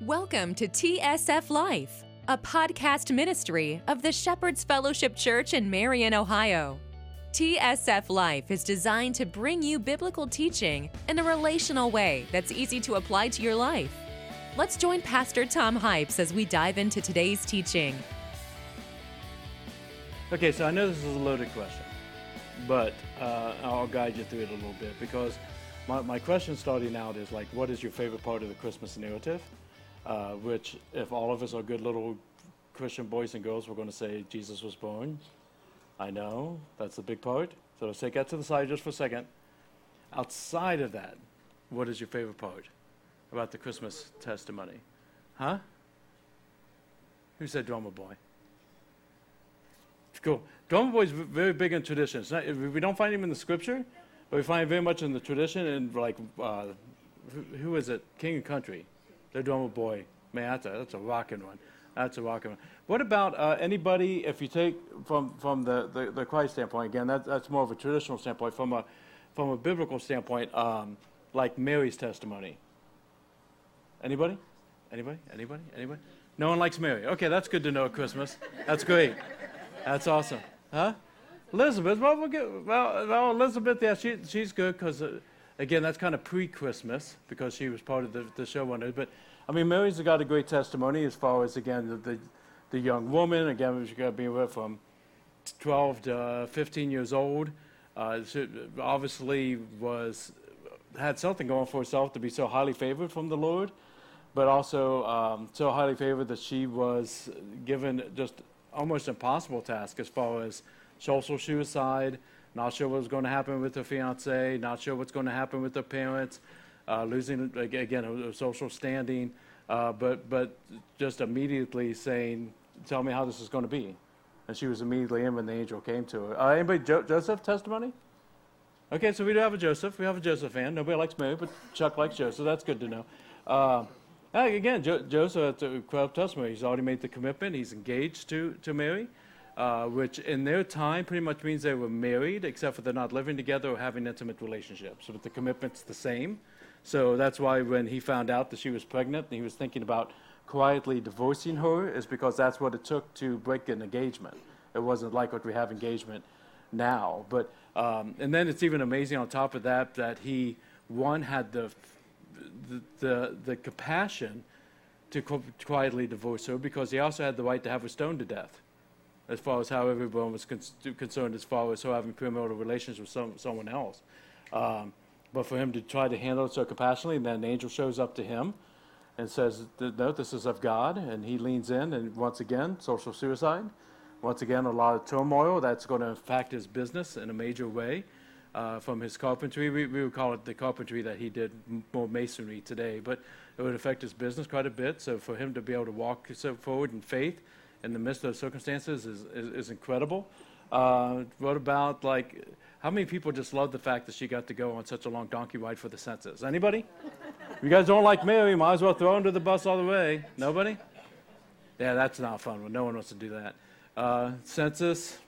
Welcome to TSF Life, a podcast ministry of the Shepherd's Fellowship Church in Marion, Ohio. TSF Life is designed to bring you biblical teaching in a relational way that's easy to apply to your life. Let's join Pastor Tom Hypes as we dive into today's teaching. Okay, so I know this is a loaded question, but uh, I'll guide you through it a little bit because my, my question starting out is like, what is your favorite part of the Christmas narrative? Uh, which, if all of us are good little Christian boys and girls, we're going to say Jesus was born. I know, that's the big part. So let's take that to the side just for a second. Outside of that, what is your favorite part about the Christmas testimony? Huh? Who said drummer boy? Cool. Drummer boy is very big in tradition. It's not, we don't find him in the scripture, but we find him very much in the tradition. And like, uh, who, who is it? King and Country. The drummer boy. Man, that's a, that's a rocking one. That's a rocking one. What about uh, anybody, if you take from, from the, the, the Christ standpoint, again, that, that's more of a traditional standpoint, from a, from a biblical standpoint, um, like Mary's testimony? Anybody? Anybody? Anybody? Anybody? No one likes Mary. Okay, that's good to know at Christmas. That's great. That's awesome. Huh? Elizabeth, well, we'll get, well, well Elizabeth, yeah, she, she's good because, uh, again, that's kind of pre Christmas because she was part of the, the show one day. But, I mean, Mary's got a great testimony as far as, again, the, the, the young woman, again, she got to be with from 12 to uh, 15 years old. Uh, she obviously was had something going for herself to be so highly favored from the Lord, but also um, so highly favored that she was given just almost impossible task as far as social suicide, not sure what was going to happen with her fiance, not sure what's going to happen with her parents, uh, losing again a, social standing, uh, but but just immediately saying, "Tell me how this is going to be," and she was immediately in when the angel came to her. Uh, anybody jo- Joseph testimony? Okay, so we do have a Joseph. We have a Joseph fan. Nobody likes Mary, but Chuck likes Joseph. So that's good to know. Uh, again, jo- Joseph, a crowd testimony. He's already made the commitment. He's engaged to, to Mary, uh, which in their time pretty much means they were married, except for they're not living together or having intimate relationships. But the commitment's the same. So that's why when he found out that she was pregnant and he was thinking about quietly divorcing her, is because that's what it took to break an engagement. It wasn't like what we have engagement now. But um, and then it's even amazing on top of that that he one had the the, the, the compassion to quietly divorce her because he also had the right to have her stoned to death, as far as how everyone was con- concerned, as far as her having premarital relations with some, someone else. Um, but for him to try to handle it so compassionately, and then an angel shows up to him and says, No, this is of God. And he leans in, and once again, social suicide. Once again, a lot of turmoil that's going to affect his business in a major way uh, from his carpentry. We, we would call it the carpentry that he did more masonry today, but it would affect his business quite a bit. So for him to be able to walk so forward in faith in the midst of circumstances is, is, is incredible. Uh, about like how many people just love the fact that she got to go on such a long donkey ride for the census? Anybody? you guys don't like Mary, might as well throw under the bus all the way. Nobody? Yeah, that's not fun. No one wants to do that. Uh, census,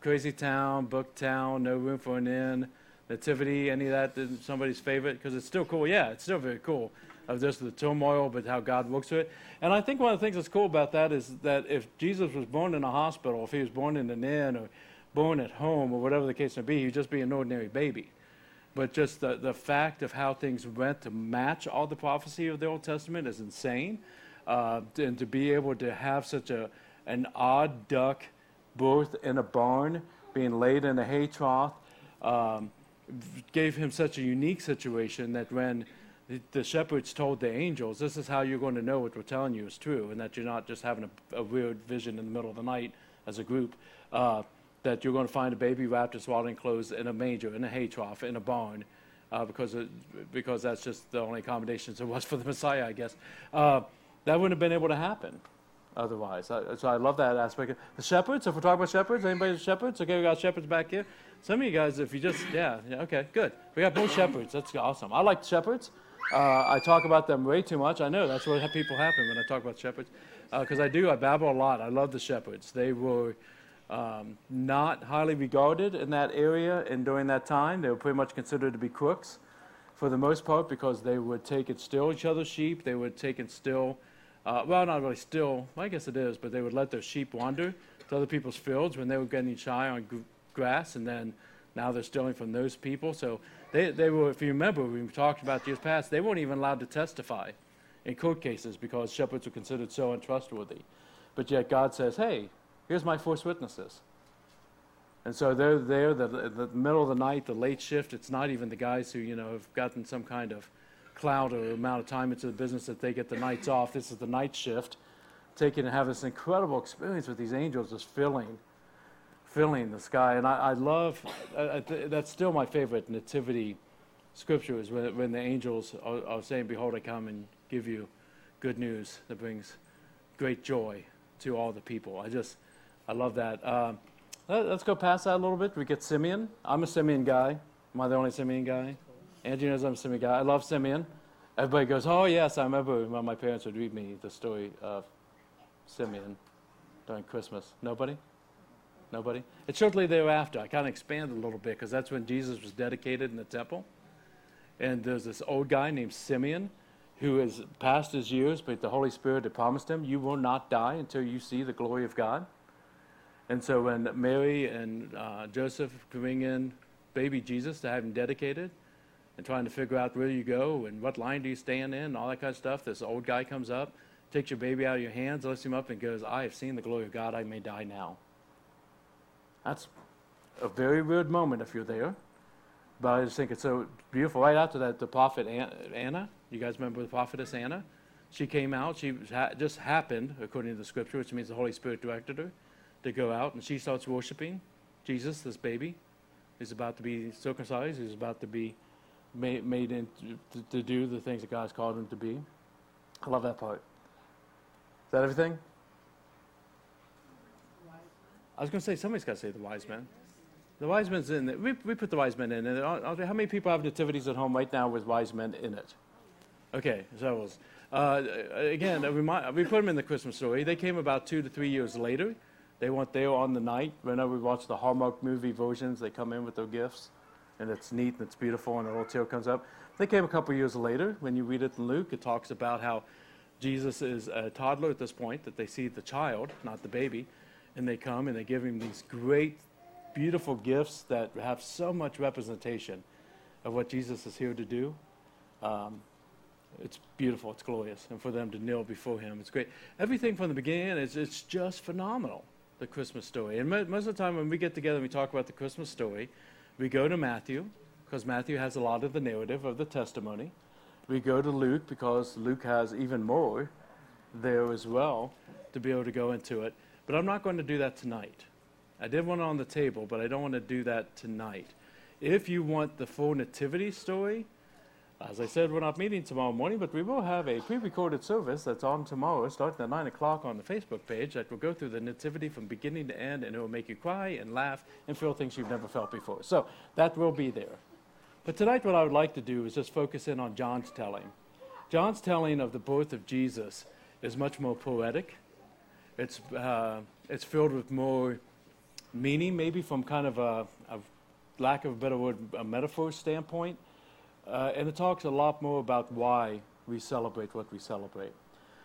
crazy town, book town, no room for an inn, nativity, any of that, somebody's favorite? Because it's still cool. Yeah, it's still very cool of just the turmoil, but how God works through it. And I think one of the things that's cool about that is that if Jesus was born in a hospital, if he was born in an inn or born at home or whatever the case may be, he'd just be an ordinary baby. But just the, the fact of how things went to match all the prophecy of the Old Testament is insane. Uh, and to be able to have such a an odd duck birth in a barn, being laid in a hay trough, um, gave him such a unique situation that when the shepherds told the angels, This is how you're going to know what we're telling you is true, and that you're not just having a, a weird vision in the middle of the night as a group, uh, that you're going to find a baby wrapped in swaddling clothes in a manger, in a hay trough, in a barn. Uh, because, it, because that's just the only accommodations there was for the Messiah, I guess. Uh, that wouldn't have been able to happen otherwise. I, so I love that aspect. The shepherds, if we're talking about shepherds, anybody shepherds? Okay, we got shepherds back here. Some of you guys, if you just, yeah, yeah okay, good. We got both shepherds. That's awesome. I like shepherds. Uh, I talk about them way too much. I know that's what people happen when I talk about shepherds. Because uh, I do, I babble a lot. I love the shepherds. They were um, not highly regarded in that area, and during that time, they were pretty much considered to be crooks for the most part because they would take and steal each other's sheep. They would take and steal uh, well, not really still, I guess it is, but they would let their sheep wander to other people's fields when they were getting shy on g- grass, and then now they're stealing from those people. So they, they were, if you remember, we talked about years past, they weren't even allowed to testify in court cases because shepherds were considered so untrustworthy. But yet God says, hey, here's my false witnesses. And so they're there, the, the middle of the night, the late shift. It's not even the guys who, you know, have gotten some kind of cloud or amount of time into the business that they get the nights off. This is the night shift. Taking and have this incredible experience with these angels just filling, filling the sky. And I, I love, I, I th- that's still my favorite nativity scripture is when, when the angels are, are saying, Behold, I come and give you good news that brings great joy to all the people. I just, I love that. Um, let, us go past that a little bit. We get Simeon. I'm a Simeon guy. Am I the only Simeon guy? Angie knows I'm a Simeon guy. I love Simeon. Everybody goes, oh, yes, I remember when my parents would read me the story of Simeon during Christmas. Nobody? Nobody? It's shortly thereafter. I kind of expanded a little bit because that's when Jesus was dedicated in the temple. And there's this old guy named Simeon who has passed his years, but the Holy Spirit had promised him, You will not die until you see the glory of God. And so when Mary and uh, Joseph bring in baby Jesus to have him dedicated, and trying to figure out where you go and what line do you stand in, and all that kind of stuff. This old guy comes up, takes your baby out of your hands, lifts him up, and goes, I have seen the glory of God, I may die now. That's a very weird moment if you're there. But I just think it's so beautiful. Right after that, the prophet Anna, you guys remember the prophetess Anna? She came out, she just happened, according to the scripture, which means the Holy Spirit directed her to go out, and she starts worshiping Jesus, this baby. He's about to be circumcised, he's about to be made, made in, to, to do the things that God's called him to be. I love that part. Is that everything? I was going to say, somebody's got to say the wise men. The wise men's in there. We, we put the wise men in there. How many people have nativities at home right now with wise men in it? Okay, so uh, again, we put them in the Christmas story. They came about two to three years later. They went there on the night. Whenever we watch the Hallmark movie versions, they come in with their gifts and it's neat and it's beautiful, and a little tail comes up. They came a couple years later. When you read it in Luke, it talks about how Jesus is a toddler at this point, that they see the child, not the baby, and they come and they give him these great, beautiful gifts that have so much representation of what Jesus is here to do. Um, it's beautiful, it's glorious, and for them to kneel before him, it's great. Everything from the beginning is it's just phenomenal, the Christmas story. And most of the time when we get together and we talk about the Christmas story, we go to Matthew, because Matthew has a lot of the narrative of the testimony. We go to Luke, because Luke has even more there as well to be able to go into it. But I'm not going to do that tonight. I did one on the table, but I don't want to do that tonight. If you want the full nativity story, as I said, we're not meeting tomorrow morning, but we will have a pre-recorded service that's on tomorrow, starting at 9 o'clock on the Facebook page, that will go through the nativity from beginning to end, and it will make you cry and laugh and feel things you've never felt before. So that will be there. But tonight what I would like to do is just focus in on John's telling. John's telling of the birth of Jesus is much more poetic. It's, uh, it's filled with more meaning, maybe from kind of a, a lack of a better word, a metaphor standpoint. Uh, and it talks a lot more about why we celebrate what we celebrate.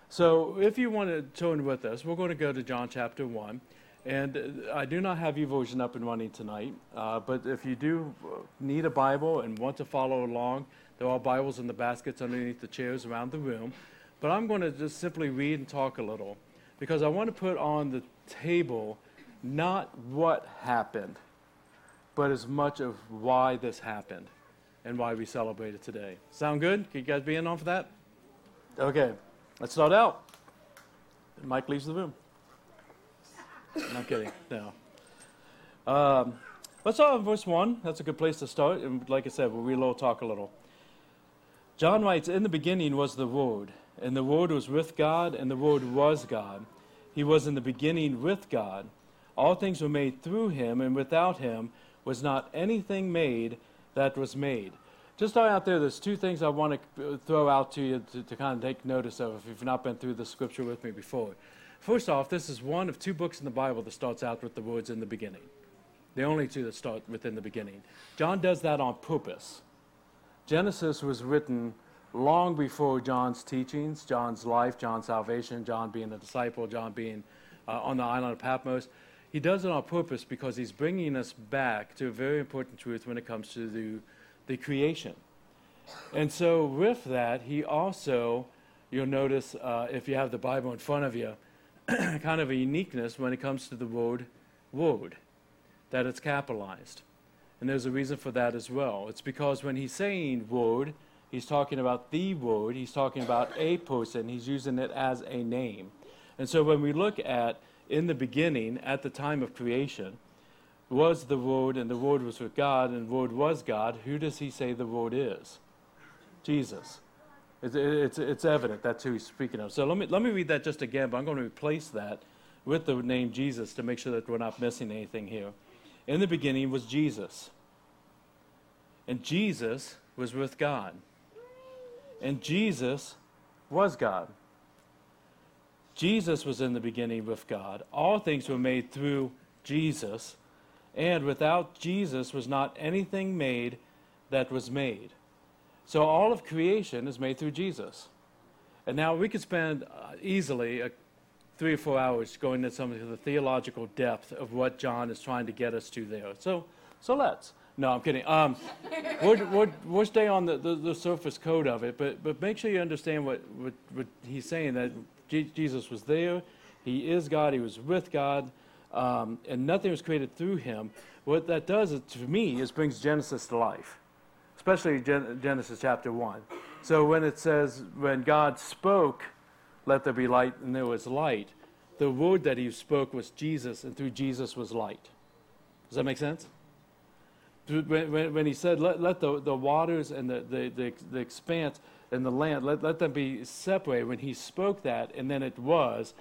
So if you want to turn with us, we're going to go to John chapter 1. And uh, I do not have YouVersion up and running tonight, uh, but if you do uh, need a Bible and want to follow along, there are Bibles in the baskets underneath the chairs around the room. But I'm going to just simply read and talk a little because I want to put on the table not what happened, but as much of why this happened and why we celebrate it today. Sound good? Can you guys be in on for that? Okay, let's start out. Mike leaves the room. I'm kidding. No. Um, let's start with verse 1. That's a good place to start. And like I said, we'll talk a little. John writes In the beginning was the Word, and the Word was with God, and the Word was God. He was in the beginning with God. All things were made through him, and without him was not anything made that was made. Just out there, there's two things I want to throw out to you to, to kind of take notice of if you've not been through the scripture with me before. First off, this is one of two books in the Bible that starts out with the words in the beginning. The only two that start within the beginning. John does that on purpose. Genesis was written long before John's teachings, John's life, John's salvation, John being a disciple, John being uh, on the island of Patmos. He does it on purpose because he's bringing us back to a very important truth when it comes to the, the creation. And so, with that, he also, you'll notice uh, if you have the Bible in front of you, kind of a uniqueness when it comes to the word word, that it's capitalized. And there's a reason for that as well. It's because when he's saying word, he's talking about the word, he's talking about a person, he's using it as a name. And so when we look at in the beginning, at the time of creation, was the Word, and the Word was with God, and the Word was God, who does he say the Word is? Jesus. It's, it's, it's evident that's who he's speaking of. So let me, let me read that just again, but I'm going to replace that with the name Jesus to make sure that we're not missing anything here. In the beginning was Jesus. And Jesus was with God. And Jesus was God. Jesus was in the beginning with God. All things were made through Jesus. And without Jesus was not anything made that was made. So all of creation is made through Jesus. And now we could spend uh, easily uh, three or four hours going into some of the theological depth of what John is trying to get us to there. So, so let's. No, I'm kidding. Um, we'll, stay on the, the, the, surface code of it, but, but make sure you understand what, what, what he's saying that Jesus was there, he is God, he was with God, um, and nothing was created through him. What that does, is, to me, is brings Genesis to life especially Gen- Genesis chapter 1. So when it says, when God spoke, let there be light, and there was light, the word that he spoke was Jesus, and through Jesus was light. Does that make sense? When, when, when he said, let, let the, the waters and the, the, the, the expanse and the land, let, let them be separated, when he spoke that, and then it was,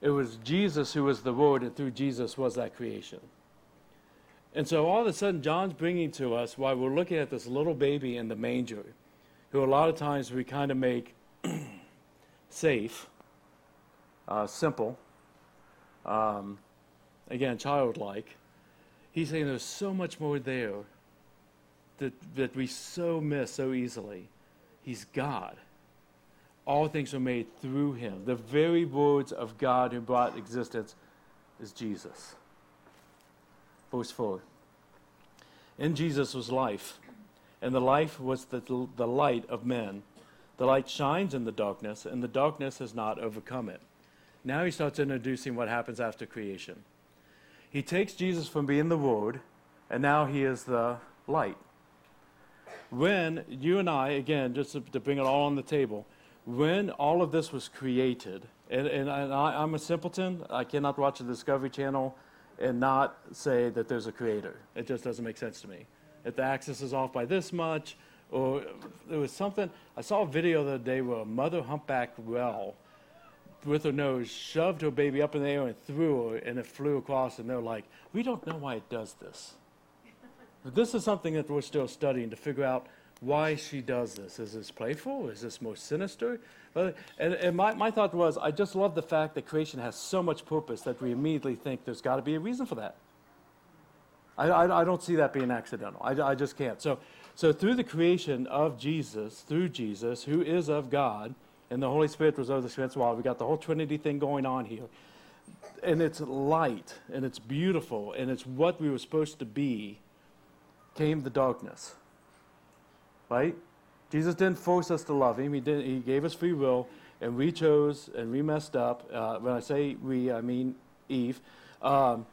it was Jesus who was the word, and through Jesus was that creation. And so all of a sudden, John's bringing to us while we're looking at this little baby in the manger, who a lot of times we kind of make safe, uh, simple, um, again, childlike. He's saying there's so much more there that, that we so miss so easily. He's God. All things were made through him. The very words of God who brought existence is Jesus. Verse 4. In Jesus was life, and the life was the, the light of men. The light shines in the darkness, and the darkness has not overcome it. Now he starts introducing what happens after creation. He takes Jesus from being the Word, and now he is the light. When you and I, again, just to, to bring it all on the table, when all of this was created, and, and, I, I'm a simpleton, I cannot watch the Discovery Channel and not say that there's a creator. It just doesn't make sense to me. If the axis is off by this much, or there was something, I saw a video the other day where a mother humpback whale with her nose shoved her baby up in the air and threw her, and it flew across, and they're like, we don't know why it does this. This is something that we're still studying to figure out why she does this. Is this playful? Is this more sinister? And, and my, my thought was, I just love the fact that creation has so much purpose that we immediately think there's got to be a reason for that. I, I, I, don't see that being accidental. I, I just can't. So, so through the creation of Jesus, through Jesus, who is of God, and the Holy Spirit was of the Spirit's while we got the whole Trinity thing going on here. And it's light, and it's beautiful, and it's what we were supposed to be, came the darkness. Right? Jesus didn't force us to love him. He, didn't. he gave us free will, and we chose, and we messed up. Uh, when I say we, I mean Eve. Um,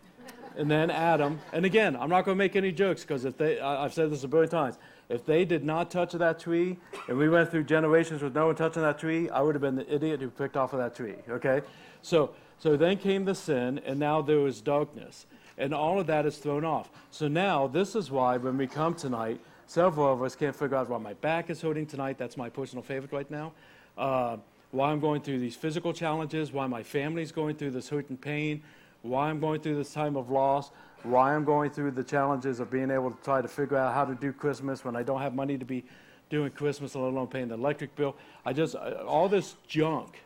and then Adam. And again, I'm not going to make any jokes because if they, I, I've said this a billion times. If they did not touch that tree, and we went through generations with no one touching that tree, I would have been the idiot who picked off of that tree. Okay, so so then came the sin, and now there was darkness, and all of that is thrown off. So now this is why when we come tonight, Several of us can't figure out why my back is hurting tonight. That's my personal favorite right now. Uh, why I'm going through these physical challenges, why my family's going through this hurt and pain, why I'm going through this time of loss, why I'm going through the challenges of being able to try to figure out how to do Christmas when I don't have money to be doing Christmas, let alone paying the electric bill. I just, uh, all this junk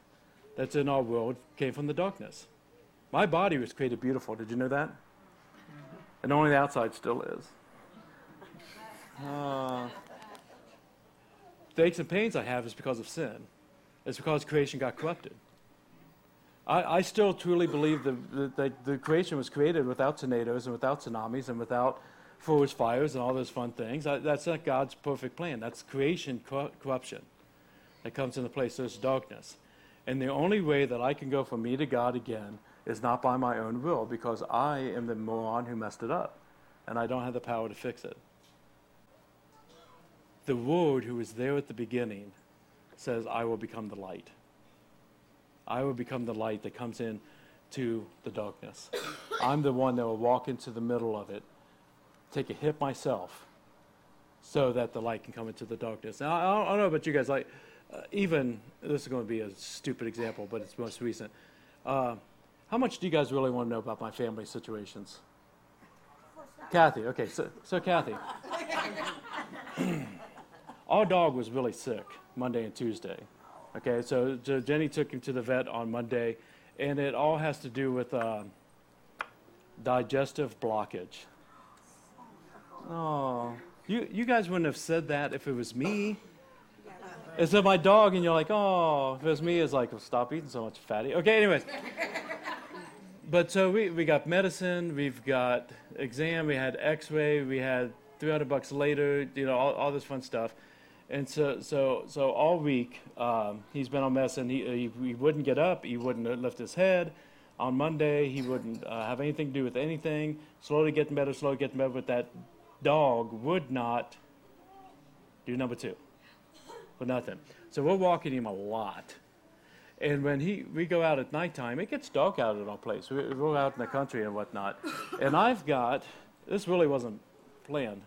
that's in our world came from the darkness. My body was created beautiful. Did you know that? And only the outside still is. Uh, the aches and pains I have is because of sin. It's because creation got corrupted. I, I still truly believe that the, the creation was created without tornadoes and without tsunamis and without forest fires and all those fun things. I, that's not God's perfect plan. That's creation cor- corruption that comes into place. There's darkness. And the only way that I can go from me to God again is not by my own will because I am the moron who messed it up and I don't have the power to fix it. The Word who was there at the beginning says, I will become the light. I will become the light that comes in to the darkness. I'm the one that will walk into the middle of it, take a hit myself, so that the light can come into the darkness. Now, I I don't know about you guys, like, uh, even, this is going to be a stupid example, but it's most recent. Uh, how much do you guys really want to know about my family situations? Kathy, okay, so, so Kathy. Our dog was really sick Monday and Tuesday. Okay, so, so Jenny took him to the vet on Monday, and it all has to do with uh, digestive blockage. Oh, you, you guys wouldn't have said that if it was me. It's so my dog, and you're like, oh, if it was me, it's like, stop eating so much fatty. Okay, anyways. But so we, we got medicine, we've got exam, we had x-ray, we had 300 bucks later, you know, all, all this fun stuff. And so, so, so all week um, he's been on medicine. He, he, he wouldn't get up. He wouldn't lift his head. On Monday, he wouldn't uh, have anything to do with anything. Slowly getting better, slowly getting better. But that dog would not do number two, for nothing. So we're walking him a lot. And when he, we go out at nighttime, it gets dark out at our place. We, we're out in the country and whatnot. And I've got, this really wasn't planned.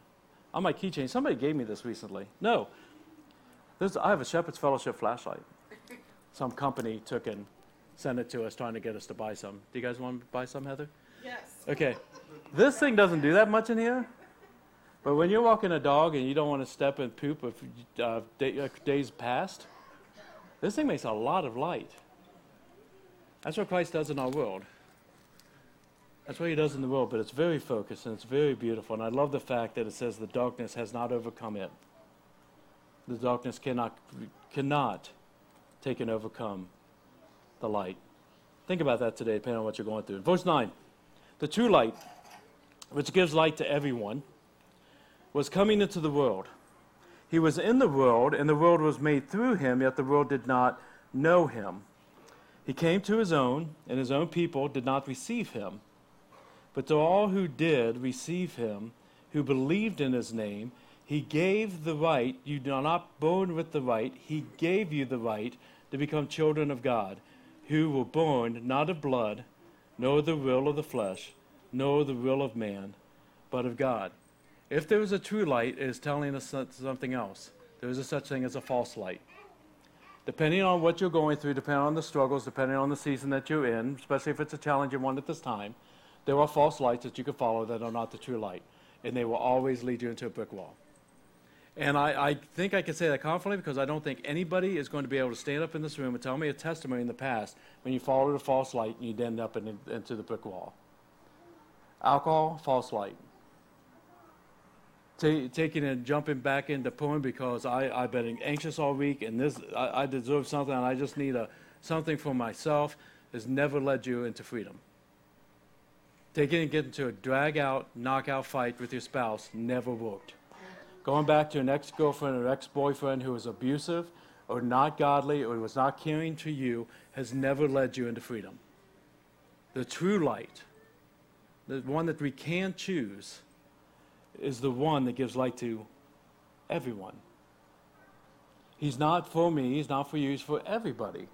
On my keychain, somebody gave me this recently. No, this, I have a Shepherd's Fellowship flashlight. Some company took and sent it to us trying to get us to buy some. Do you guys want to buy some, Heather? Yes. Okay. This thing doesn't do that much in here. But when you're walking a dog and you don't want to step in poop of uh, day, uh, days past, this thing makes a lot of light. That's what Christ does in our world. That's what he does in the world, but it's very focused and it's very beautiful. And I love the fact that it says the darkness has not overcome it the darkness cannot, cannot take and overcome the light. Think about that today, depending on what you're going through. Verse 9 The true light, which gives light to everyone, was coming into the world. He was in the world, and the world was made through him, yet the world did not know him. He came to his own, and his own people did not receive him. But to all who did receive him, who believed in his name, he gave the right, you are not born with the right, He gave you the right to become children of God, who were born not of blood, nor the will of the flesh, nor the will of man, but of God. If there is a true light, it is telling us something else. There is a such thing as a false light. Depending on what you're going through, depending on the struggles, depending on the season that you're in, especially if it's a challenging one at this time, there are false lights that you can follow that are not the true light. And they will always lead you into a brick wall. And I, I think I can say that confidently because I don't think anybody is going to be able to stand up in this room and tell me a testimony in the past when you followed a false light and you'd end up in, into the brick wall. Alcohol, false light. Ta- taking and jumping back into porn because I, I've been anxious all week and this I, I deserve something and I just need a, something for myself has never led you into freedom. Taking and getting into a drag out, knockout fight with your spouse never worked. Going back to an ex girlfriend or ex boyfriend who was abusive or not godly or was not caring to you has never led you into freedom. The true light, the one that we can choose, is the one that gives light to everyone. He's not for me, he's not for you, he's for everybody.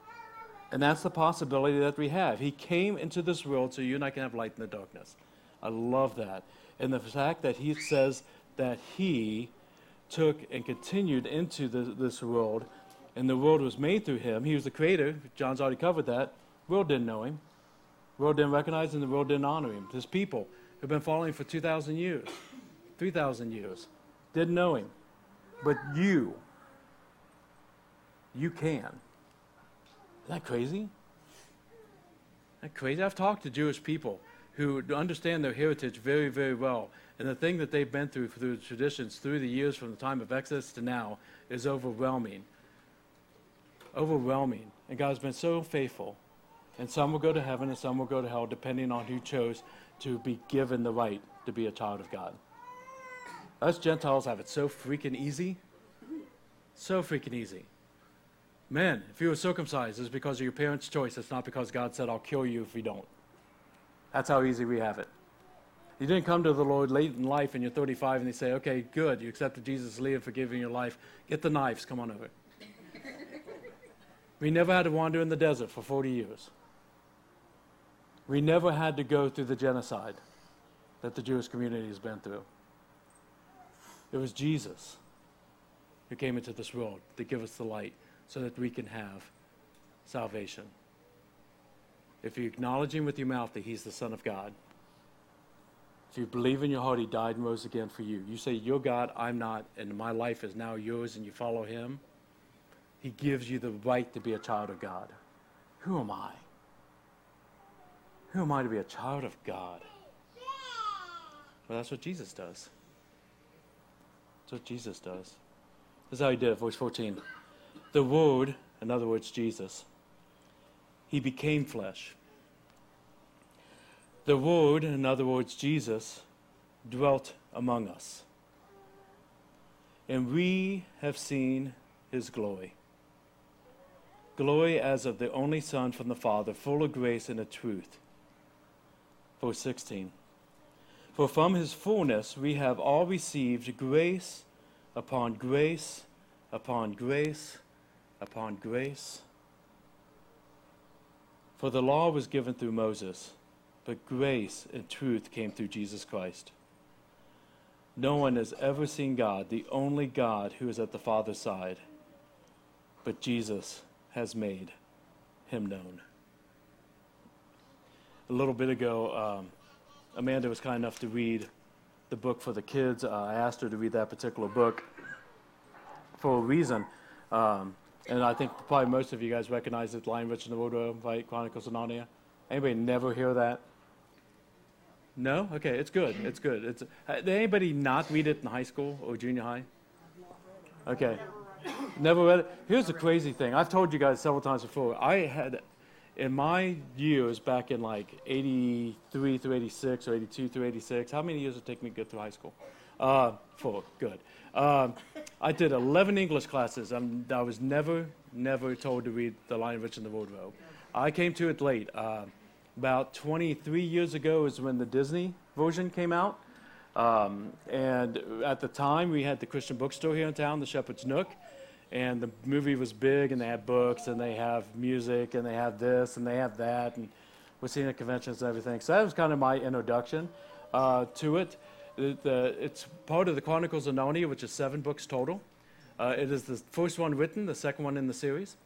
And that's the possibility that we have. He came into this world so you and I can have light in the darkness. I love that. And the fact that he says that he took and continued into the, this world, and the world was made through him. He was the creator. John's already covered that. World didn't know him. World didn't recognize him. The world didn't honor him. His people who've been following for 2,000 years, 3,000 years, didn't know him. But you, you can. Isn't that crazy? Isn't that crazy? I've talked to Jewish people who understand their heritage very, very well. And the thing that they've been through through traditions through the years from the time of Exodus to now is overwhelming. Overwhelming. And God's been so faithful. And some will go to heaven and some will go to hell, depending on who chose to be given the right to be a child of God. Us Gentiles have it so freaking easy. So freaking easy. Man, if you were circumcised, it's because of your parents' choice. It's not because God said, I'll kill you if you don't. That's how easy we have it. You didn't come to the Lord late in life and you're 35 and they say, okay, good, you accepted Jesus' lead and forgiving your life. Get the knives, come on over. we never had to wander in the desert for 40 years. We never had to go through the genocide that the Jewish community has been through. It was Jesus who came into this world to give us the light so that we can have salvation. If you acknowledge him with your mouth that he's the Son of God, if you believe in your heart he died and rose again for you, you say, You're God, I'm not, and my life is now yours, and you follow him, he gives you the right to be a child of God. Who am I? Who am I to be a child of God? Well, that's what Jesus does. That's what Jesus does. This is how he did it, verse 14. The Word, in other words, Jesus, he became flesh. The Word, in other words, Jesus, dwelt among us. And we have seen his glory. Glory as of the only Son from the Father, full of grace and of truth. Verse 16. For from his fullness we have all received grace upon grace upon grace upon grace. For the law was given through Moses, but grace and truth came through Jesus Christ. No one has ever seen God, the only God who is at the Father's side, but Jesus has made him known. A little bit ago, um, Amanda was kind enough to read the book for the kids. Uh, I asked her to read that particular book for a reason. Um, and I think probably most of you guys recognize it, Lion, Witch, and the Wardrobe by Chronicles of Narnia. Anybody never hear that? No? Okay, it's good. It's good. It's, uh, did anybody not read it in high school or junior high? Okay. Never read it? Here's the crazy thing. I've told you guys several times before. I had, in my years back in like 83 through 86 or 82 through 86, how many years did it take me to get through high school? Uh, four. Good. Um, I did 11 English classes. I'm, i was never, never told to read The Lion, Witch, and the Wardrobe. I came to it late. Uh, about 23 years ago is when the Disney version came out. Um, and at the time, we had the Christian bookstore here in town, the Shepherd's Nook. And the movie was big, and they had books, and they have music, and they have this, and they have that. And we're seeing at conventions and everything. So that was kind of my introduction uh, to it. Uh, it's part of the Chronicles of Narnia, which is seven books total. Uh, it is the first one written, the second one in the series,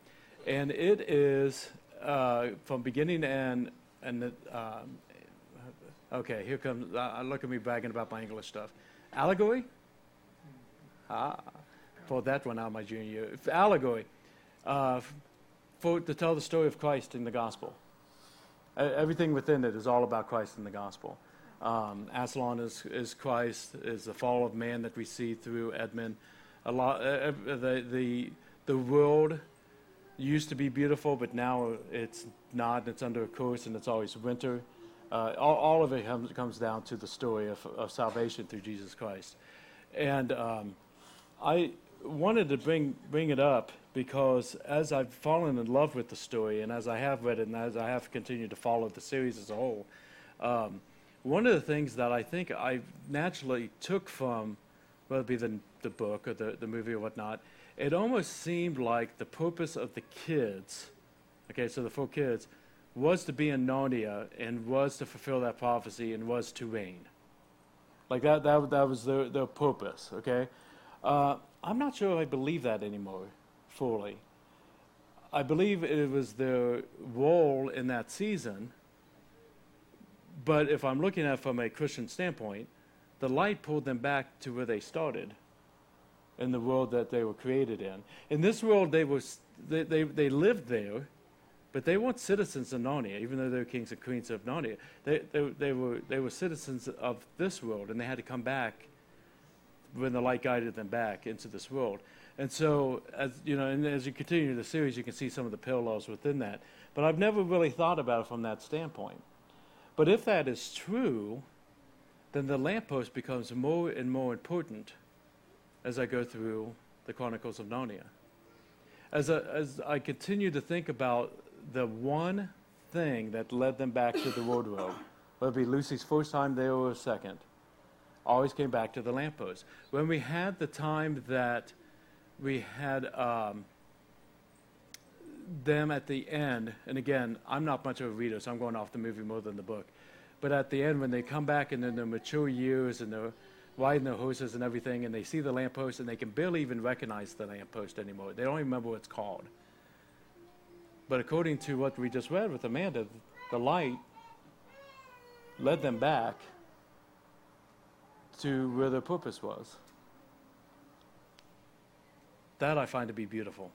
and it is uh, from beginning and and um, okay. Here comes uh, look at me bragging about my English stuff. Allegory. Ah, pulled that one out my junior year. Allegory, uh, for to tell the story of Christ in the gospel. everything within it is all about Christ in the gospel. Um, Aslan is, is Christ, is the fall of man that we see through Edmund. A lot, uh, the, the, the world used to be beautiful, but now it's not, it's under a curse, and it's always winter. Uh, all, all, of it comes, comes down to the story of, of salvation through Jesus Christ. And um, I wanted to bring, bring it up because as I've fallen in love with the story, and as I have read it, and as I have continued to follow the series as a whole, um, one of the things that I think I naturally took from, whether it be the, the book or the, the movie or whatnot, it almost seemed like the purpose of the kids, okay, so the four kids, was to be in Narnia and was to fulfill that prophecy and was to reign. Like that, that, that was their, their purpose, okay? Uh, I'm not sure I believe that anymore fully. I believe it was their role in that season but if I'm looking at it from a Christian standpoint, the light pulled them back to where they started in the world that they were created in. In this world, they, was, they, they, they lived there, but they weren't citizens of Narnia, even though they were kings and queens of Narnia. They, they, they, were, they were citizens of this world, and they had to come back when the light guided them back into this world. And so, as you know, and as you continue the series, you can see some of the parallels within that. But I've never really thought about it from that standpoint. But if that is true, then the lamppost becomes more and more important as I go through the Chronicles of Narnia. As, I, as I continue to think about the one thing that led them back to the wardrobe, whether it be Lucy's first time there or a second, always came back to the lamppost. When we had the time that we had um, them at the end, and again, I'm not much of a reader, so I'm going off the movie more than the book. But at the end, when they come back and in their mature years and they're riding their horses and everything, and they see the lamppost and they can barely even recognize the lamppost anymore. They don't even remember what it's called. But according to what we just read with Amanda, the light led them back to where their purpose was. That I find to be beautiful.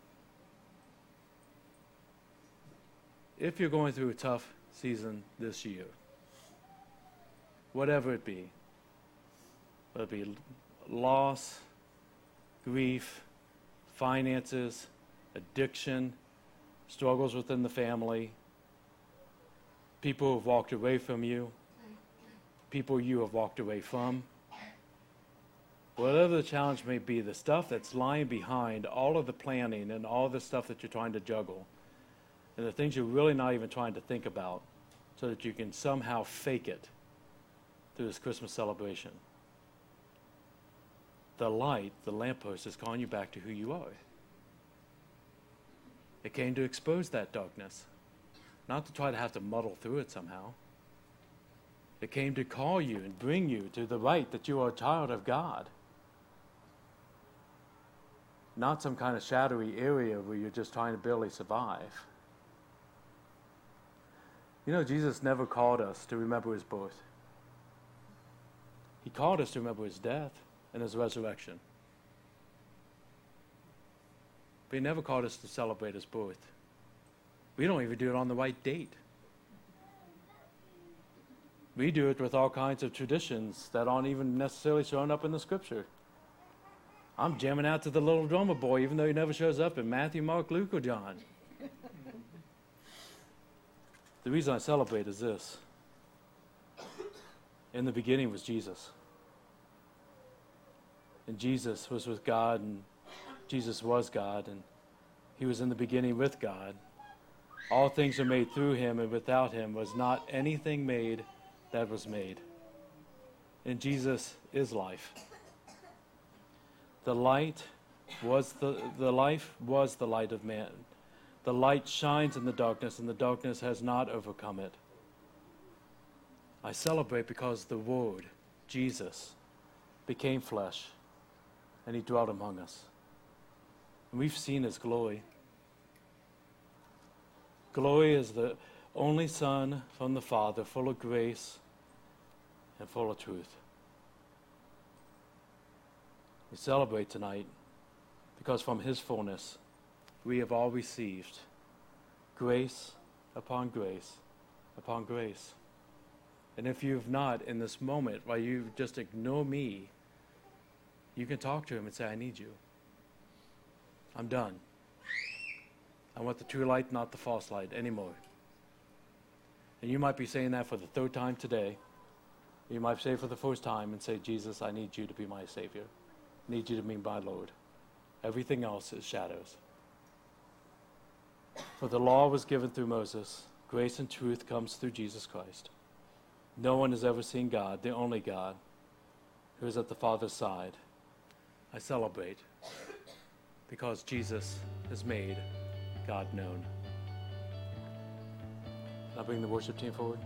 If you're going through a tough season this year, whatever it be, whether it be loss, grief, finances, addiction, struggles within the family, people who have walked away from you, people you have walked away from. Whatever the challenge may be, the stuff that's lying behind all of the planning and all the stuff that you're trying to juggle, and the things you're really not even trying to think about, so that you can somehow fake it through this Christmas celebration. The light, the lamppost, is calling you back to who you are. It came to expose that darkness, not to try to have to muddle through it somehow. It came to call you and bring you to the right that you are a child of God. Not some kind of shadowy area where you're just trying to barely survive. You know, Jesus never called us to remember his birth. He called us to remember his death and his resurrection. But he never called us to celebrate his birth. We don't even do it on the right date. We do it with all kinds of traditions that aren't even necessarily shown up in the scripture. I'm jamming out to the little drummer boy, even though he never shows up in Matthew, Mark, Luke, or John. the reason I celebrate is this in the beginning was Jesus. And Jesus was with God, and Jesus was God, and he was in the beginning with God. All things are made through him, and without him was not anything made that was made. And Jesus is life. The light was the, the life was the light of man. The light shines in the darkness, and the darkness has not overcome it. I celebrate because the Word, Jesus, became flesh, and he dwelt among us. And we've seen his glory. Glory is the only Son from the Father, full of grace and full of truth. We celebrate tonight because from his fullness we have all received grace upon grace upon grace. And if you've not in this moment, while you just ignore me, you can talk to him and say, I need you. I'm done. I want the true light, not the false light anymore. And you might be saying that for the third time today. You might say for the first time and say, Jesus, I need you to be my Savior. Need you to be my Lord. Everything else is shadows. For the law was given through Moses, grace and truth comes through Jesus Christ. No one has ever seen God, the only God, who is at the Father's side. I celebrate because Jesus has made God known. I'll bring the worship team forward.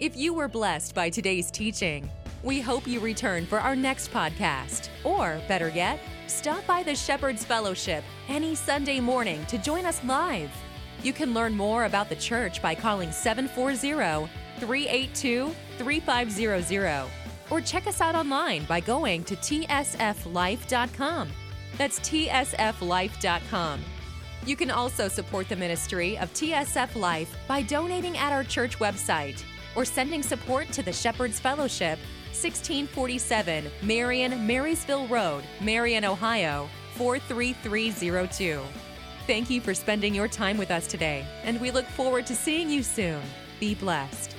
If you were blessed by today's teaching, we hope you return for our next podcast. Or, better yet, stop by the Shepherd's Fellowship any Sunday morning to join us live. You can learn more about the church by calling 740 382 3500 or check us out online by going to tsflife.com. That's tsflife.com. You can also support the ministry of TSF Life by donating at our church website or sending support to the Shepherd's Fellowship, 1647 Marion Marysville Road, Marion, Ohio 43302. Thank you for spending your time with us today, and we look forward to seeing you soon. Be blessed.